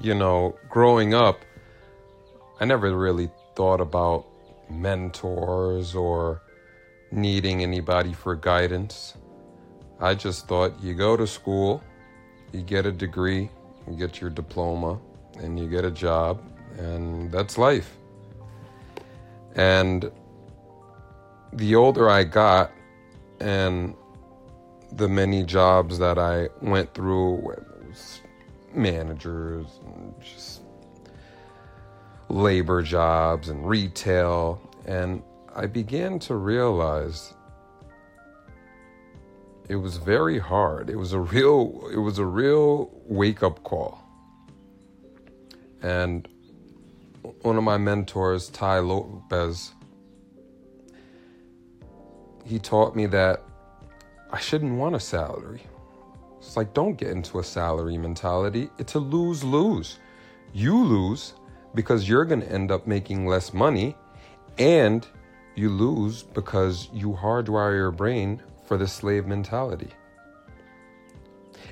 you know, growing up, I never really thought about mentors or needing anybody for guidance. I just thought you go to school, you get a degree, you get your diploma, and you get a job, and that's life. And the older I got, and the many jobs that I went through, managers and just labor jobs and retail, and I began to realize it was very hard. It was a real it was a real wake up call. And one of my mentors, Tai Lopez, he taught me that I shouldn't want a salary. It's like, don't get into a salary mentality. It's a lose lose. You lose because you're going to end up making less money, and you lose because you hardwire your brain for the slave mentality.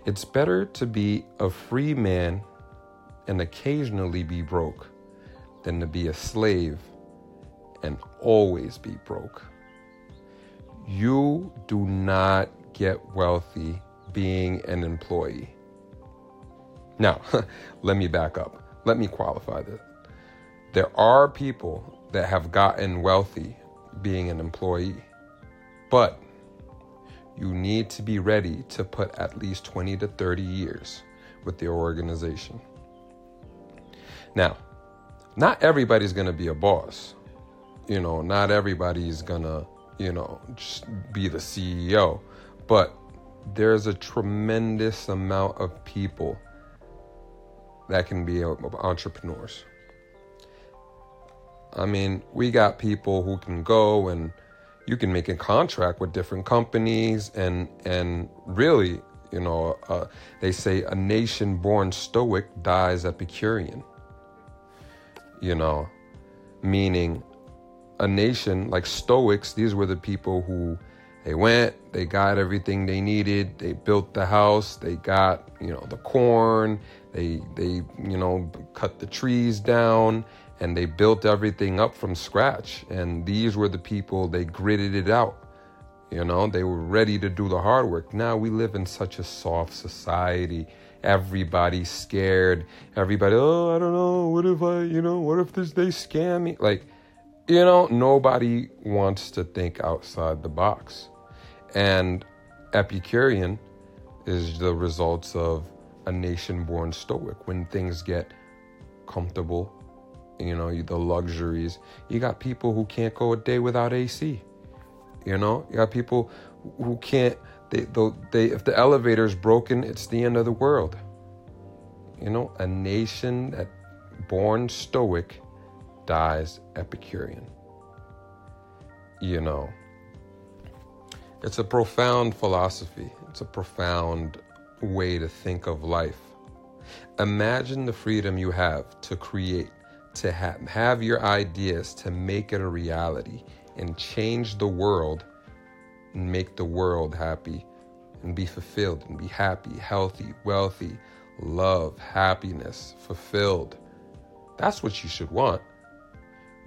It's better to be a free man and occasionally be broke than to be a slave and always be broke. You do not get wealthy being an employee. Now, let me back up. Let me qualify this. There are people that have gotten wealthy being an employee, but you need to be ready to put at least 20 to 30 years with the organization. Now, not everybody's going to be a boss. You know, not everybody's going to, you know, be the CEO. But there's a tremendous amount of people that can be entrepreneurs. I mean, we got people who can go and you can make a contract with different companies and and really, you know, uh, they say a nation born stoic dies Epicurean you know, meaning a nation like Stoics, these were the people who they went, they got everything they needed, they built the house, they got, you know, the corn, they they, you know, cut the trees down and they built everything up from scratch. And these were the people they gritted it out. You know, they were ready to do the hard work. Now we live in such a soft society everybody's scared. Everybody, oh, I don't know. What if I, you know, what if this, they scam me? Like, you know, nobody wants to think outside the box. And Epicurean is the results of a nation born stoic. When things get comfortable, you know, the luxuries, you got people who can't go a day without AC. You know, you got people who can't they, they, if the elevator is broken, it's the end of the world. You know, a nation that born stoic dies Epicurean. You know, it's a profound philosophy. It's a profound way to think of life. Imagine the freedom you have to create, to have, have your ideas, to make it a reality and change the world and make the world happy and be fulfilled and be happy, healthy, wealthy, love, happiness, fulfilled. That's what you should want.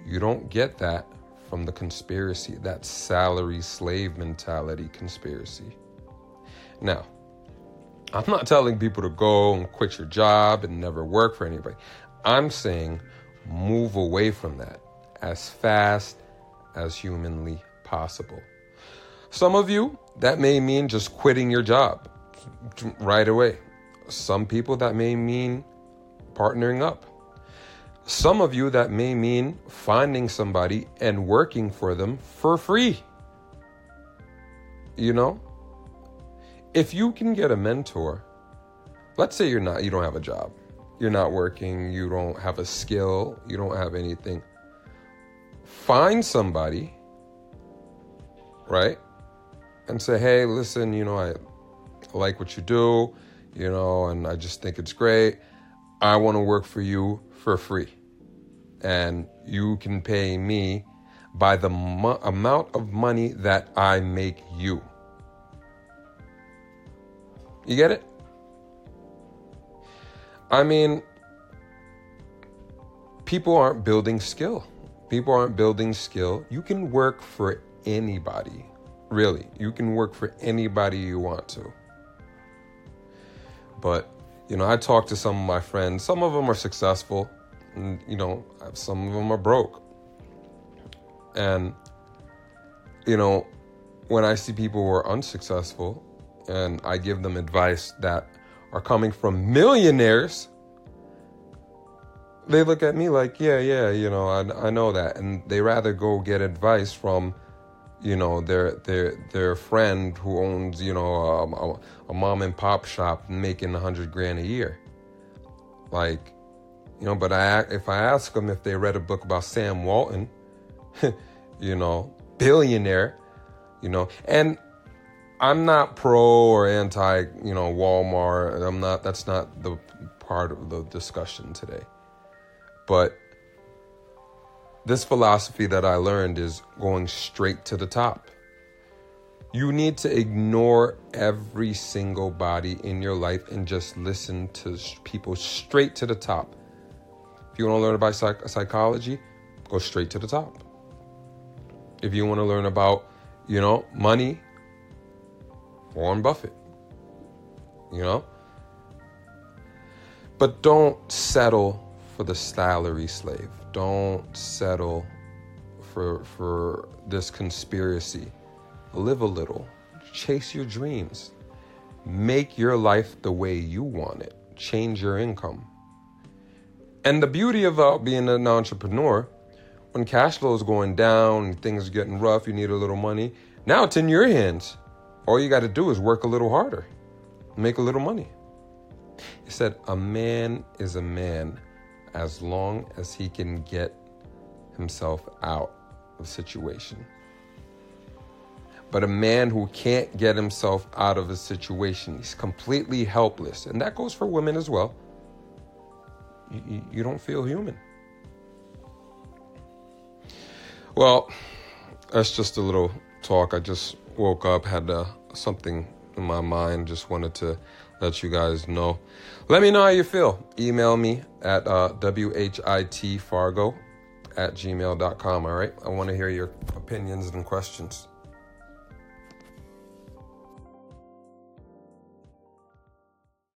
You don't get that from the conspiracy, that salary slave mentality conspiracy. Now, I'm not telling people to go and quit your job and never work for anybody. I'm saying move away from that as fast as humanly possible. Some of you, that may mean just quitting your job right away. Some people, that may mean partnering up. Some of you, that may mean finding somebody and working for them for free. You know? If you can get a mentor, let's say you're not, you don't have a job, you're not working, you don't have a skill, you don't have anything. Find somebody, right? and say, hey, listen, you know, I like what you do, you know, and I just think it's great. I want to work for you for free. And you can pay me by the mo- amount of money that I make you. You get it? I mean, people aren't building skill. People aren't building skill. You can work for anybody, really. You can work for anybody you want to. But, you know, I talk to some of my friends. Some of them are successful, and, you know, some of them are broke. And, you know, when I see people who are unsuccessful and I give them advice that are coming from millionaires, they look at me like, yeah, yeah, you know, I, I know that. And they rather go get advice from, you know, their their their friend who owns, you know, a, a mom and pop shop making a hundred grand a year. Like, you know, but I if I ask them if they read a book about Sam Walton, you know, billionaire, you know, and I'm not pro or anti, you know, Walmart. I'm not. That's not the part of the discussion today. But this philosophy that I learned is going straight to the top. You need to ignore every single body in your life and just listen to people straight to the top. If you want to learn about psych- psychology, go straight to the top. If you want to learn about, you know, money, Warren Buffett. You know? But don't settle for the salary slave. Don't settle for for this conspiracy. Live a little. Chase your dreams. Make your life the way you want it. Change your income. And the beauty about being an entrepreneur, when cash flow is going down things are getting rough, you need a little money. Now it's in your hands. All you got to do is work a little harder, make a little money. He said, A man is a man as long as he can get himself out of situation. But a man who can't get himself out of a situation, he's completely helpless. And that goes for women as well. You, you don't feel human. Well, that's just a little talk. I just woke up, had uh, something in my mind, just wanted to let you guys know. Let me know how you feel. Email me at uh, whitfargo at gmail.com. All right. I want to hear your opinions and questions.